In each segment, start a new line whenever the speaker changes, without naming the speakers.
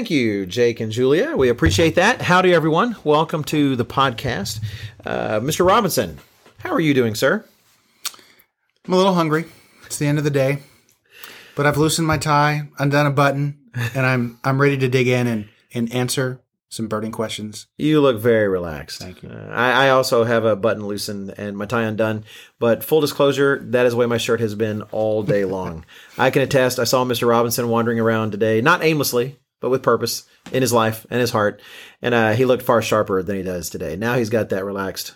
Thank you, Jake and Julia. We appreciate that. Howdy, everyone. Welcome to the podcast. Uh, Mr. Robinson, how are you doing, sir?
I'm a little hungry. It's the end of the day, but I've loosened my tie, undone a button, and I'm I'm ready to dig in and, and answer some burning questions.
You look very relaxed.
Thank you.
Uh, I, I also have a button loosened and my tie undone. But full disclosure, that is the way my shirt has been all day long. I can attest. I saw Mr. Robinson wandering around today, not aimlessly, but with purpose in his life and his heart, and uh, he looked far sharper than he does today. Now he's got that relaxed,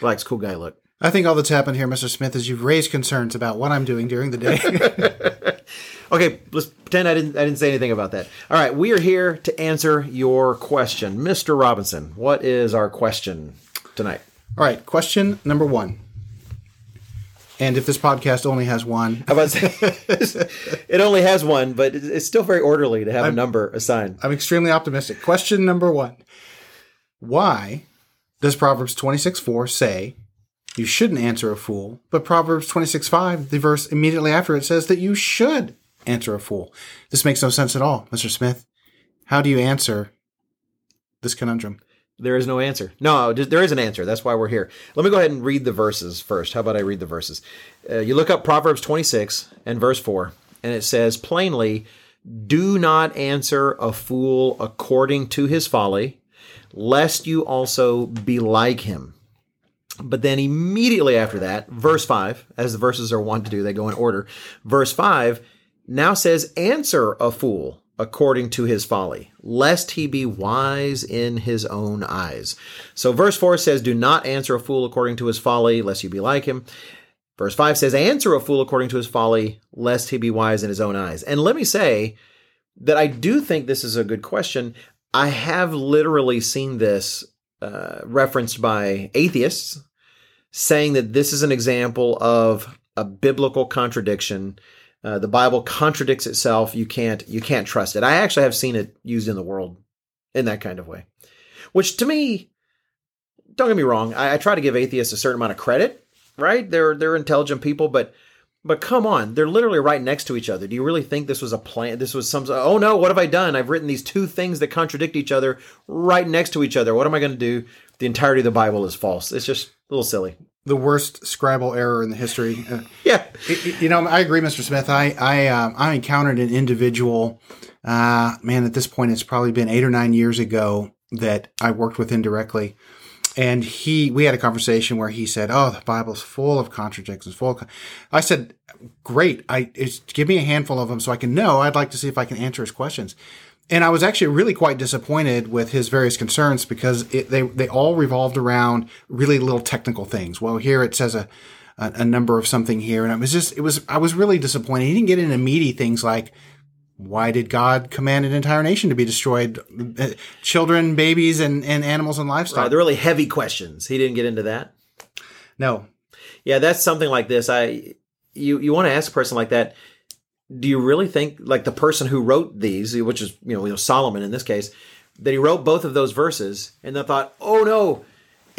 relaxed, cool guy look.
I think all that's happened here, Mr. Smith, is you've raised concerns about what I'm doing during the day.
Okay, let's pretend I didn't I didn't say anything about that. All right, we are here to answer your question, Mr. Robinson. What is our question tonight?
all right, question number one. And if this podcast only has one,
it only has one, but it's it's still very orderly to have a number assigned.
I'm extremely optimistic. Question number one Why does Proverbs 26 4 say you shouldn't answer a fool, but Proverbs 26 5, the verse immediately after it says that you should answer a fool? This makes no sense at all, Mr. Smith. How do you answer this conundrum?
There is no answer. No, there is an answer. That's why we're here. Let me go ahead and read the verses first. How about I read the verses? Uh, you look up Proverbs 26 and verse 4, and it says plainly, Do not answer a fool according to his folly, lest you also be like him. But then immediately after that, verse 5, as the verses are wont to do, they go in order. Verse 5 now says, Answer a fool according to his folly, lest he be wise in his own eyes. So verse 4 says, Do not answer a fool according to his folly, lest you be like him. Verse 5 says, Answer a fool according to his folly, lest he be wise in his own eyes. And let me say that I do think this is a good question. I have literally seen this uh, referenced by atheists saying that this is an example of a biblical contradiction. Uh, the Bible contradicts itself. You can't you can't trust it. I actually have seen it used in the world in that kind of way, which to me, don't get me wrong. I, I try to give atheists a certain amount of credit. Right? They're they're intelligent people, but but come on, they're literally right next to each other. Do you really think this was a plan? This was some. Oh no, what have I done? I've written these two things that contradict each other right next to each other. What am I going to do? The entirety of the Bible is false. It's just a little silly.
The worst Scrabble error in the history. Uh,
Yeah.
it- it- you know, I agree, Mr. Smith. I I um, I encountered an individual. Uh, man, at this point, it's probably been eight or nine years ago that I worked with indirectly, and he we had a conversation where he said, "Oh, the Bible's full of contradictions." Full. Of con-. I said, "Great. I give me a handful of them so I can know. I'd like to see if I can answer his questions." And I was actually really quite disappointed with his various concerns because it, they they all revolved around really little technical things. Well, here it says a, a a number of something here, and I was just it was I was really disappointed. He didn't get into meaty things like why did God command an entire nation to be destroyed? Uh, Children, babies, and, and animals and livestock.
Uh, they're really heavy questions. He didn't get into that.
no,
Yeah, that's something like this. I you you want to ask a person like that. Do you really think like the person who wrote these, which is you know, Solomon in this case, that he wrote both of those verses and then thought, oh no,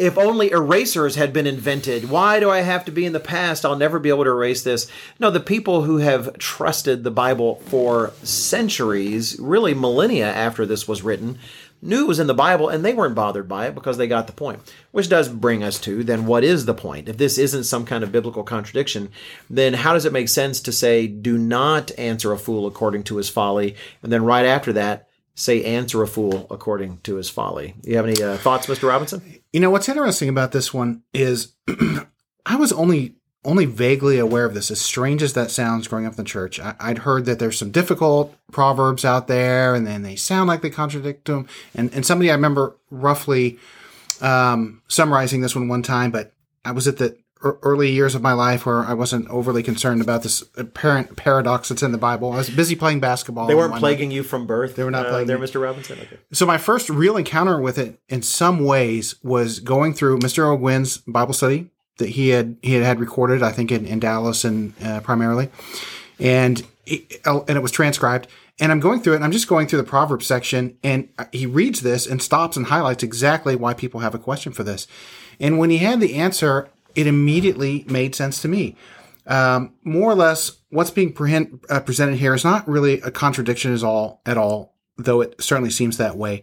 if only erasers had been invented. Why do I have to be in the past? I'll never be able to erase this. No, the people who have trusted the Bible for centuries, really millennia after this was written, knew it was in the Bible and they weren't bothered by it because they got the point. Which does bring us to then what is the point? If this isn't some kind of biblical contradiction, then how does it make sense to say, do not answer a fool according to his folly? And then right after that, say, answer a fool according to his folly. You have any uh, thoughts, Mr. Robinson?
You know what's interesting about this one is I was only only vaguely aware of this. As strange as that sounds, growing up in the church, I, I'd heard that there's some difficult proverbs out there, and then they sound like they contradict them. And and somebody I remember roughly um, summarizing this one one time, but I was at the early years of my life where I wasn't overly concerned about this apparent paradox that's in the Bible. I was busy playing basketball.
They weren't plaguing you from birth. They
were not
uh,
plaguing
there,
me.
Mr. Robinson. Okay.
So my first real encounter with it, in some ways, was going through Mr. Ogwyn's Bible study that he had he had, had recorded, I think in, in Dallas and uh, primarily, and it, and it was transcribed. And I'm going through it, and I'm just going through the Proverbs section, and he reads this and stops and highlights exactly why people have a question for this. And when he had the answer, it immediately made sense to me. Um, more or less, what's being prehen- uh, presented here is not really a contradiction at all. At all, though it certainly seems that way.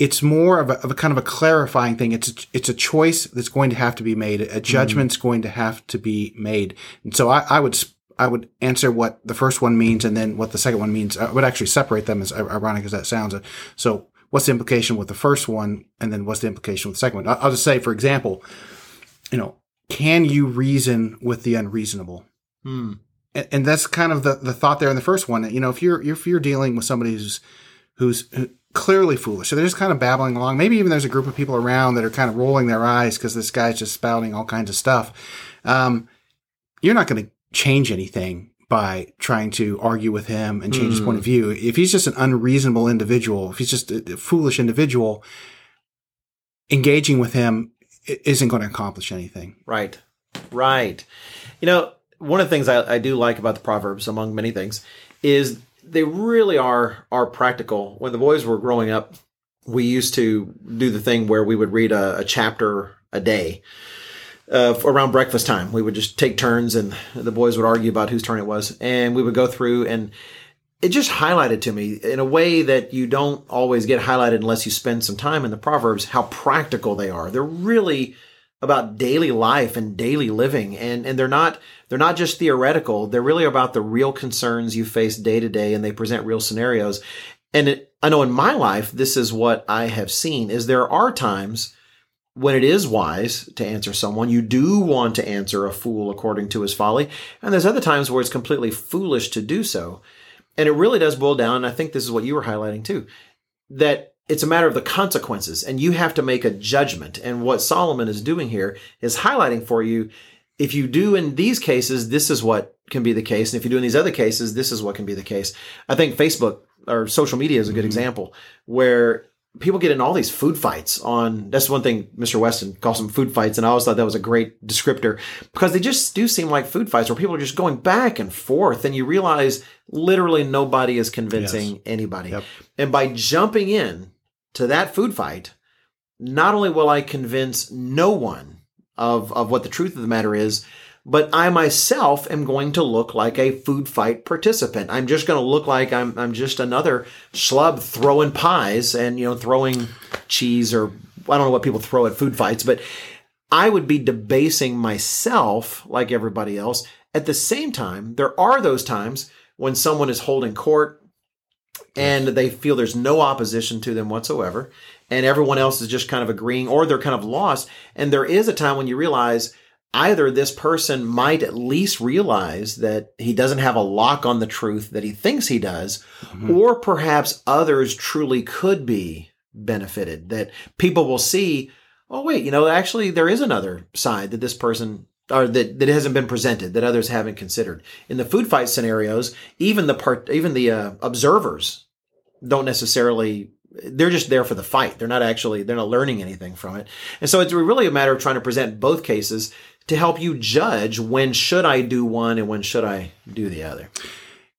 It's more of a, of a kind of a clarifying thing. It's a, it's a choice that's going to have to be made. A judgment's mm. going to have to be made. And so I, I would I would answer what the first one means and then what the second one means. I would actually separate them as ironic as that sounds. So what's the implication with the first one and then what's the implication with the second one? I'll just say, for example, you know, can you reason with the unreasonable? Hmm. And, and, that's kind of the, the thought there in the first one. You know, if you're if you're dealing with somebody who's who's clearly foolish, so they're just kind of babbling along. Maybe even there's a group of people around that are kind of rolling their eyes because this guy's just spouting all kinds of stuff. Um, you're not going to change anything by trying to argue with him and change mm. his point of hmm. view. If he's just an unreasonable individual, if he's just a, a foolish individual, engaging with him isn't going to accomplish anything.
Right. Right. You know, one of the things I, I do like about the Proverbs, among many things, is they really are are practical. When the boys were growing up, we used to do the thing where we would read a, a chapter a day. Uh, around breakfast time, we would just take turns, and the boys would argue about whose turn it was, and we would go through and it just highlighted to me in a way that you don't always get highlighted unless you spend some time in the Proverbs how practical they are. They're really about daily life and daily living. And and they're not they're not just theoretical. They're really about the real concerns you face day to day and they present real scenarios. And it, i know in my life this is what i have seen is there are times when it is wise to answer someone. You do want to answer a fool according to his folly. And there's other times where it's completely foolish to do so. And it really does boil down, and I think this is what you were highlighting too, that it's a matter of the consequences, and you have to make a judgment. And what Solomon is doing here is highlighting for you if you do in these cases, this is what can be the case. And if you do in these other cases, this is what can be the case. I think Facebook or social media is a good mm-hmm. example where people get in all these food fights on that's one thing Mr. Weston calls them food fights and I always thought that was a great descriptor because they just do seem like food fights where people are just going back and forth and you realize literally nobody is convincing yes. anybody. Yep. And by jumping in to that food fight, not only will I convince no one of of what the truth of the matter is, but I myself am going to look like a food fight participant. I'm just going to look like I'm I'm just another schlub throwing pies and you know throwing cheese or I don't know what people throw at food fights, but I would be debasing myself like everybody else. At the same time, there are those times when someone is holding court and they feel there's no opposition to them whatsoever. And everyone else is just kind of agreeing or they're kind of lost. And there is a time when you realize either this person might at least realize that he doesn't have a lock on the truth that he thinks he does, mm-hmm. or perhaps others truly could be benefited, that people will see, oh, wait, you know, actually there is another side that this person or that, that hasn't been presented that others haven't considered. In the food fight scenarios, even the part, even the uh, observers don't necessarily they're just there for the fight. They're not actually they're not learning anything from it. And so it's really a matter of trying to present both cases to help you judge when should I do one and when should I do the other.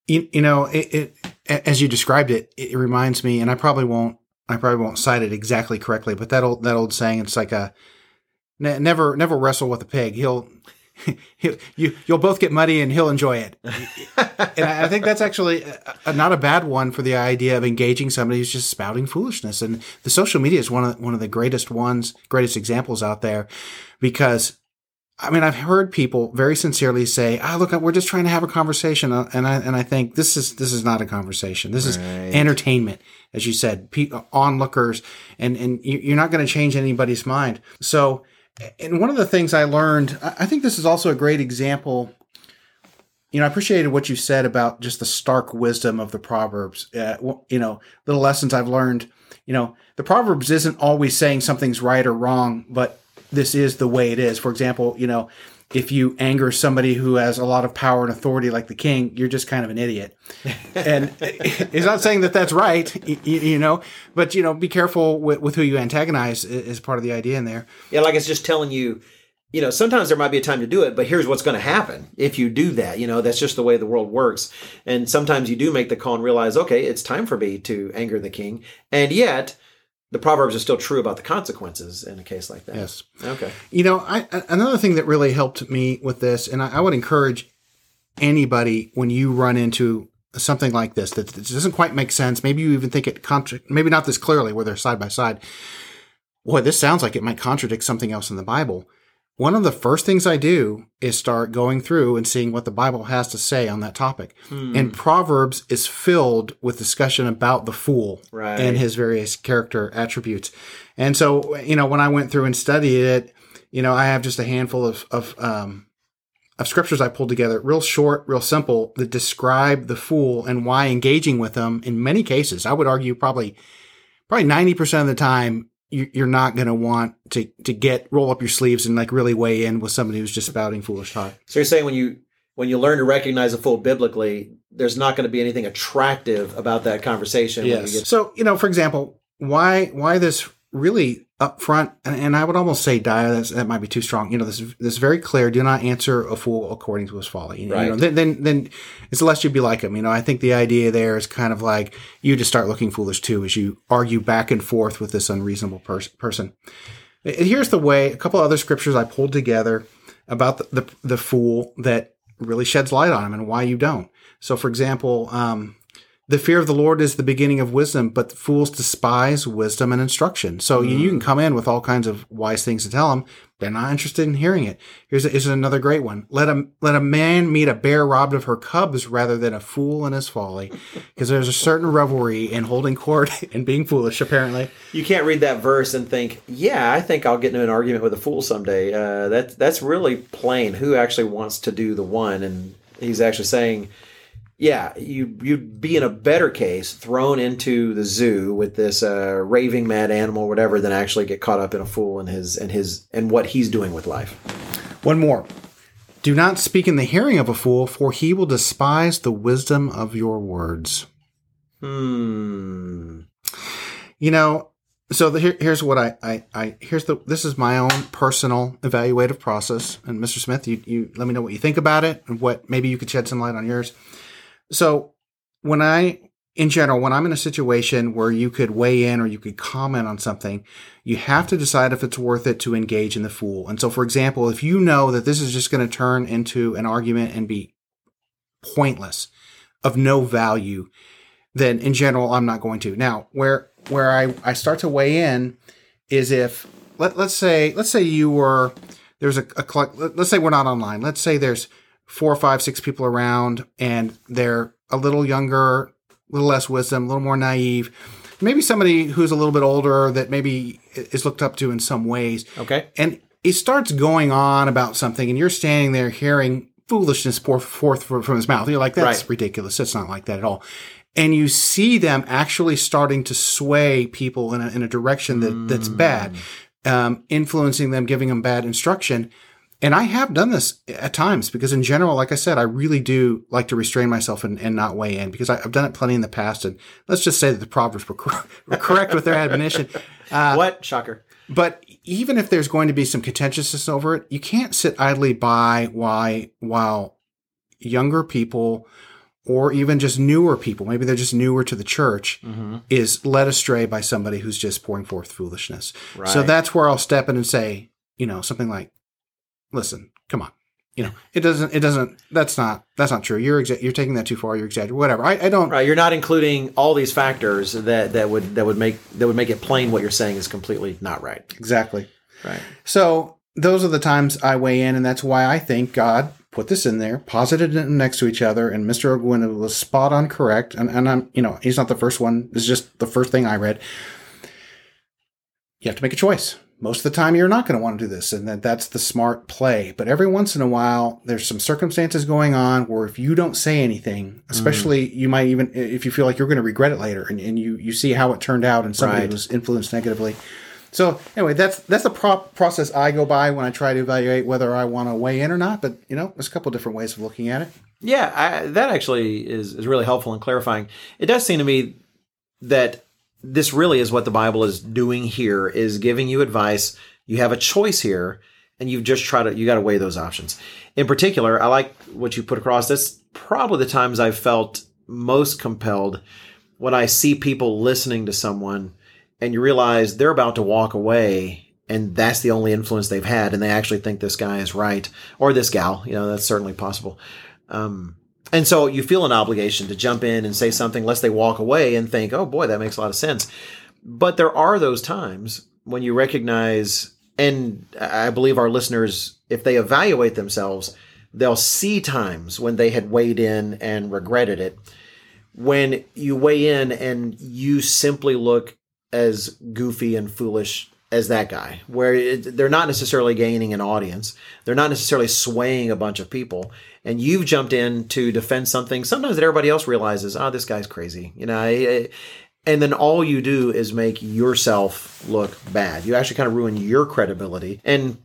You, you know, it, it, as you described it, it reminds me, and I probably won't, I probably won't cite it exactly correctly, but that old that old saying, it's like a never never wrestle with a pig. He'll he'll you you'll both get muddy and he'll enjoy it. and I think that's actually a, a, not a bad one for the idea of engaging somebody who's just spouting foolishness. And the social media is one of one of the greatest ones, greatest examples out there, because I mean, I've heard people very sincerely say, "Ah, look, we're just trying to have a conversation," uh, and I and I think this is this is not a conversation. This right. is entertainment, as you said, pe- onlookers, and and you're not going to change anybody's mind. So, and one of the things I learned, I think this is also a great example. You know, I appreciated what you said about just the stark wisdom of the proverbs. Uh, you know, little lessons I've learned. You know, the proverbs isn't always saying something's right or wrong, but this is the way it is. For example, you know, if you anger somebody who has a lot of power and authority like the king, you're just kind of an idiot. and it's not saying that that's right, you, you, know, but you know, be careful with, with who you antagonize is part of the idea in there.
Yeah, like it's just telling you, you know, sometimes there might be a time to do it, but here's what's going to happen if you do that. You know, that's just the way the world works. And sometimes you do make the call and realize, okay, it's time for me to anger the king. And yet, the proverbs are still true about the consequences in a case like that.
Yes.
Okay.
You know, I, another thing that really helped me with this, and I, I would encourage anybody when you run into something like this that, doesn't quite make sense, maybe you even think it contra- maybe not this clearly where they're side by side. Boy, this sounds like it might contradict something else in the Bible. One of the first things I do is start going through and seeing what the Bible has to say on that topic. And Proverbs is filled with discussion about the fool
Right.
and his various character attributes. And so, you know, when I went through and studied it, you know, I have just a handful of, of, um, of scriptures I pulled together, real short, real simple, that describe the fool and why engaging with them in many cases, I would argue probably, probably 90% of the time, you're not going to want to, to get, roll up your sleeves and like really weigh in with somebody who's just spouting foolish talk.
So you're saying when you when you learn to recognize a fool biblically, there's not going to be anything attractive about that conversation. when you
Yes.
get-
So, you know, for example, why why this really upfront and, and I would almost say dire that's, that might be too strong. You know, this this very clear. Do not answer a fool according to his folly. You know,
Right.
then, then then it's lest you be like him. You know, I think the idea there is kind of like you just start looking foolish too as you argue back and forth with this unreasonable pers- person. And Here's the way. A couple other scriptures I pulled together about the, the the fool that really sheds light on him and why you don't. So, for example, um, the fear of the Lord is the beginning of wisdom, but fools despise wisdom and instruction. So you, you can come in with all kinds of wise things to tell them. They're not interested in hearing it. Here's, a, here's another great one. Let a, let a man meet a bear robbed of her cubs rather than a fool in his folly. Because there's a certain revelry in holding court and being foolish, apparently.
you can't read that verse and think, "Yeah, I think I'll get into an argument with a fool someday." Uh, that that's really plain. Who actually wants to do the one? And he's actually saying, "Yeah, you you'd be in a better case thrown into the zoo with this uh, raving mad animal, whatever, than actually get caught up in a fool and his and his and what he's doing with life."
One more. Do not speak in the hearing of a fool, for he will despise the wisdom of your words.
Hmm.
You know, so the, here, here's what I, I, I, here's the, this is my own personal evaluative process. And Mr. Smith, you, you let me know what you think about it and what maybe you could shed some light on yours. So when I, in general, when I'm in a situation where you could weigh in or you could comment on something, you have to decide if it's worth it to engage in the fool. And so, for example, if you know that this is just going to turn into an argument and be pointless, of no value, then in general, I'm not going to. Now, where where I, I start to weigh in is if let let's say let's say you were there's a, a let's say we're not online. Let's say there's four, five, six people around, and they're a little younger, a little less wisdom, a little more naive. Maybe somebody who's a little bit older that maybe is looked up to in some ways
Okay.
and he starts going on about something, and you're standing there hearing foolishness pour forth from his mouth. You're like, that's
Right.
ridiculous. It's not like that at all. And you see them actually starting to sway people in a, in a direction that, that's bad, um, influencing them, giving them bad instruction. And I have done this at times because, in general, like I said, I really do like to restrain myself and, and not weigh in because I, I've done it plenty in the past. And let's just say that the Proverbs were, cor- were correct with their admonition. Uh,
what shocker?
but even if there's going to be some contentiousness over it, you can't sit idly by why while younger people or even just newer people, maybe they're just newer to the church, is led astray by somebody who's just pouring forth foolishness. So that's where I'll step in and say, you know, something like, "Listen, come on." You know, it doesn't. It doesn't. That's not. That's not true. You're exa- you're taking that too far. You're exaggerating. Whatever. I, I don't.
Right, you're not including all these factors that, that would that would make that would make it plain what you're saying is completely not right.
Exactly.
Right.
So those are the times I weigh in, and that's why I think God put this in there, posited it next to each other, and Mr. Ogwyn was spot on correct. And, and I'm, you know, he's not the first one. Is just the first thing I read. You have to make a choice. Most of the time, you're not going to want to do this, and that that's the smart play. But every once in a while, there's some circumstances going on where if you don't say anything, mm. especially you might even if you feel like you're going to regret it later, and, and you you see how it turned out, and somebody
Right.
was influenced negatively. So anyway, that's that's the pro- process I go by when I try to evaluate whether I want to weigh in or not. But you know, there's a couple different ways of looking at it.
Yeah, I, that actually is, is really helpful in clarifying. It does seem to me that this really is what the Bible is doing here is giving you advice. You have a choice here and you've just try to you got to weigh those options. In particular, I like what you put across. That's probably the times I've felt most compelled when I see people listening to someone and you realize they're about to walk away and that's the only influence they've had and they actually think this guy is right or this gal, you know, that's certainly possible. Um, And so you feel an obligation to jump in and say something, lest they walk away and think, oh boy, that makes a lot of sense. But there are those times when you recognize, and I believe our listeners, if they evaluate themselves, they'll see times when they had weighed in and regretted it. When you weigh in and you simply look as goofy and foolish as that guy, where it, they're not necessarily gaining an audience, they're not necessarily swaying a bunch of people, and you've jumped in to defend something sometimes that everybody else realizes, oh, this guy's crazy, you know, I, I, and then all you do is make yourself look bad. You actually kind of ruin your credibility, and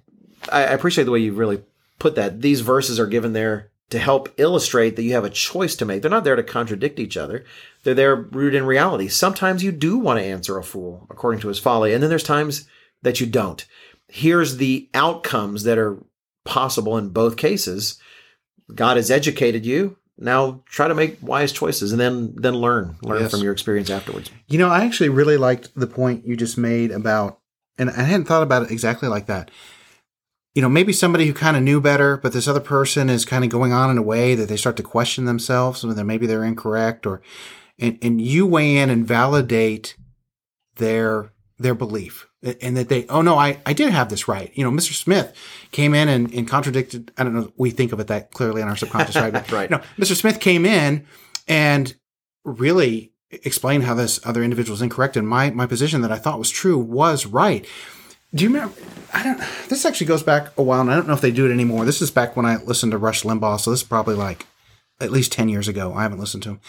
I, I appreciate the way you really put that. These verses are given there to help illustrate that you have a choice to make. They're not there to contradict each other. They're there rooted in reality. Sometimes you do want to answer a fool according to his folly, and then there's times that you don't. Here's the outcomes that are possible in both cases. God has educated you. Now try to make wise choices and then then learn learn yes. from your experience afterwards.
You know, I actually really liked the point you just made about and I hadn't thought about it exactly like that you know, maybe somebody who kind of knew better, but this other person is kind of going on in a way that they start to question themselves, whether maybe they're incorrect or, and, and you weigh in and validate their, their belief and that they, oh no, I, I did have this right. You know, Mr. Smith came in and, and contradicted. I don't know. We think of it that clearly in our subconscious, right? But,
right.
You know, Mr. Smith came in and really explained how this other individual is incorrect. And my, my position that I thought was true was right. Do you remember? I don't. This actually goes back a while, and I don't know if they do it anymore. This is back when I listened to Rush Limbaugh, so this is probably like at least ten years ago. I haven't listened to him,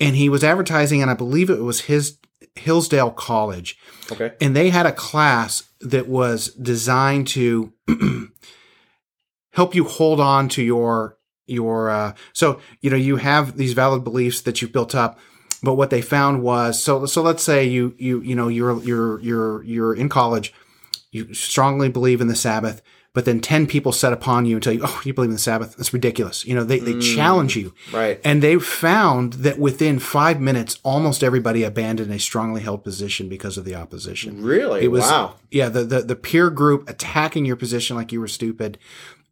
and he was advertising, and I believe it was his Hillsdale College.
Okay,
and they had a class that was designed to help you hold on to your your. Uh, so you know you have these valid beliefs that you've built up but what they found was so so let's say you you you know you're you're you're you're in college you strongly believe in the Sabbath, but then 10 people set upon you and tell you, oh, you believe in the Sabbath? That's ridiculous. You know, they, they mm, challenge you.
Right.
And they found that within five minutes, almost everybody abandoned a strongly held position because of the opposition.
Really?
It was,
wow.
Yeah. The, the, the peer group attacking your position like you were stupid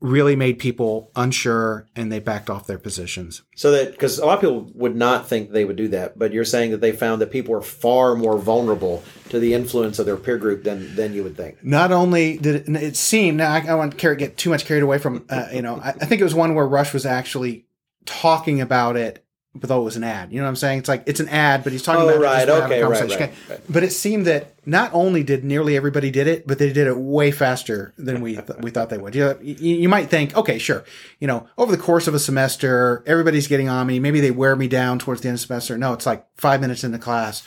really made people unsure and they backed off their positions.
So that because a lot of people would not think they would do that, but you're saying that they found that people are far more vulnerable to the influence of their peer group than than you would think.
Not only did it, it seem now I, I want to get too much carried away from uh, you know I, I think it was one where Rush was actually talking about it but though it was an ad. You know what I'm saying? It's like it's an ad, but he's talking
oh,
about
right, okay, right, right, right,
But it seemed that not only did nearly everybody did it, but they did it way faster than we th- we thought they would. You, know, you, you might think, okay, sure, you know, over the course of a semester, everybody's getting on me. Maybe they wear me down towards the end of the semester. No, it's like five minutes into class.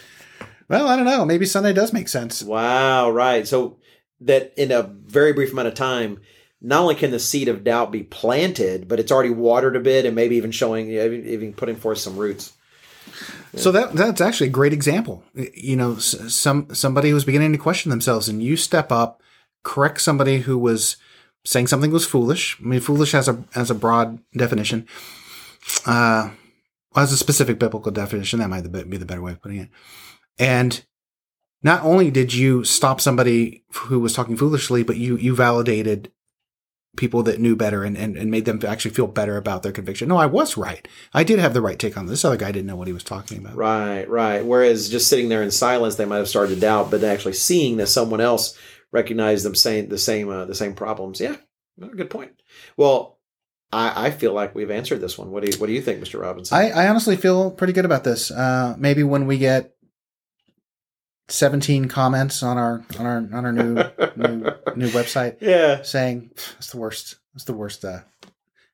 Well, I don't know. Maybe Sunday does make sense.
Wow, right. So that in a very brief amount of time not only can the seed of doubt be planted, but it's already watered a bit and maybe even showing, even putting forth some roots.
So that that's actually a great example. You know, some somebody who's beginning to question themselves, and you step up, correct somebody who was saying something was foolish. I mean, foolish has a has a broad definition. Uh, has a specific biblical definition. That might be the better way of putting it. And not only did you stop somebody who was talking foolishly, but you you validated people that knew better and, and, and made them actually feel better about their conviction. No, I was right. I did have the right take on this. other guy didn't know what he was talking about.
Right, right. Whereas just sitting there in silence, they might have started to doubt, but actually seeing that someone else recognized them saying the same uh, the same problems. Yeah, good point. Well, I, I feel like we've answered this one. What do you What do you think, Mr. Robinson?
I, I honestly feel pretty good about this. Uh, maybe when we get 17 comments on our on our on our new new new website.
Yeah,
saying it's the worst. It's the worst uh,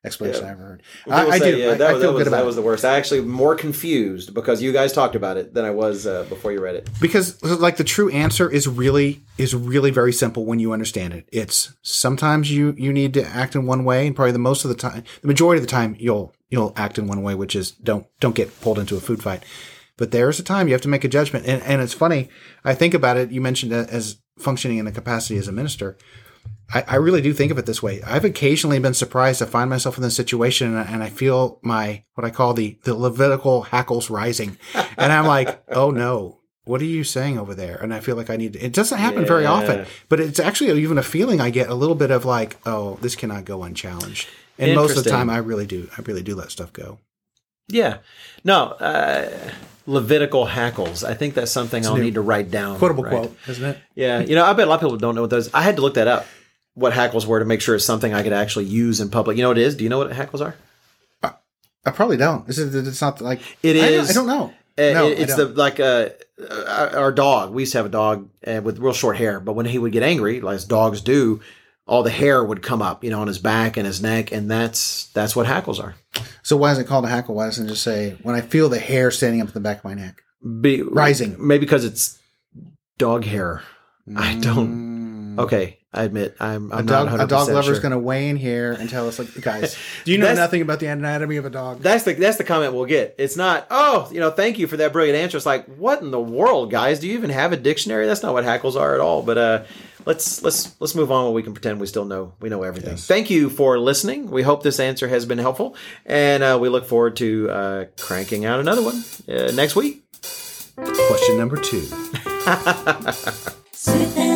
explanation yeah. I ever heard.
I, I, say, do. Yeah, I, that, I feel that was, good about that was the worst. I actually more confused because you guys talked about it than I was uh, before you read it.
Because like the true answer is really is really very simple when you understand it. It's sometimes you you need to act in one way, and probably the most of the time, the majority of the time, you'll you'll act in one way, which is don't don't get pulled into a food fight. But there's a time you have to make a judgment. And, and it's funny. I think about it. You mentioned as functioning in the capacity as a minister. I, I, really do think of it this way. I've occasionally been surprised to find myself in this situation and, and I feel my, what I call the, the Levitical hackles rising. And I'm like, oh no, what are you saying over there? And I feel like I need to, it doesn't happen yeah. very often, but it's actually even a feeling I get a little bit of like, oh, this cannot go unchallenged. And most of the time I really do, I really do let stuff go.
Yeah. No, uh, Levitical hackles. I think that's something I'll
new.
need to write down.
Quotable
right?
quote, isn't it?
Yeah. You know, I bet a lot of people don't know what those. I had to look that up. What hackles were to make sure it's something I could actually use in public. You know what it is? Do you know what hackles are?
I probably don't. Is it? It's not like
it is.
I don't- I don't know.
Uh,
No,
it- it's
I
the like uh, uh, our dog. We used to have a dog uh, with real short hair, but when he would get angry, like as dogs do, all the hair would come up, you know, on his back and his neck, and that's that's what hackles are.
So why is it called a hackle? Why doesn't it just say when I feel the hair standing up at the back of my neck?
Be,
Rising.
maybe because it's dog hair. I don't.
Mm.
Okay, I admit I'm. I'm
A dog, a dog
100%
lover's
sure.
going to weigh in here and tell us, like, guys, do you know nothing about the anatomy of a dog?
That's the that's the comment we'll get. It's not, oh, you know, thank you for that brilliant answer. It's like, what in the world, guys? Do you even have a dictionary? That's not what hackles are at all. But uh, let's let's let's move on. Where we can pretend we still know we know everything.
Yes.
Thank you for listening. We hope this answer has been helpful, and uh, we look forward to uh, cranking out another one uh, next week.
Question number two.
Smith and Robinson.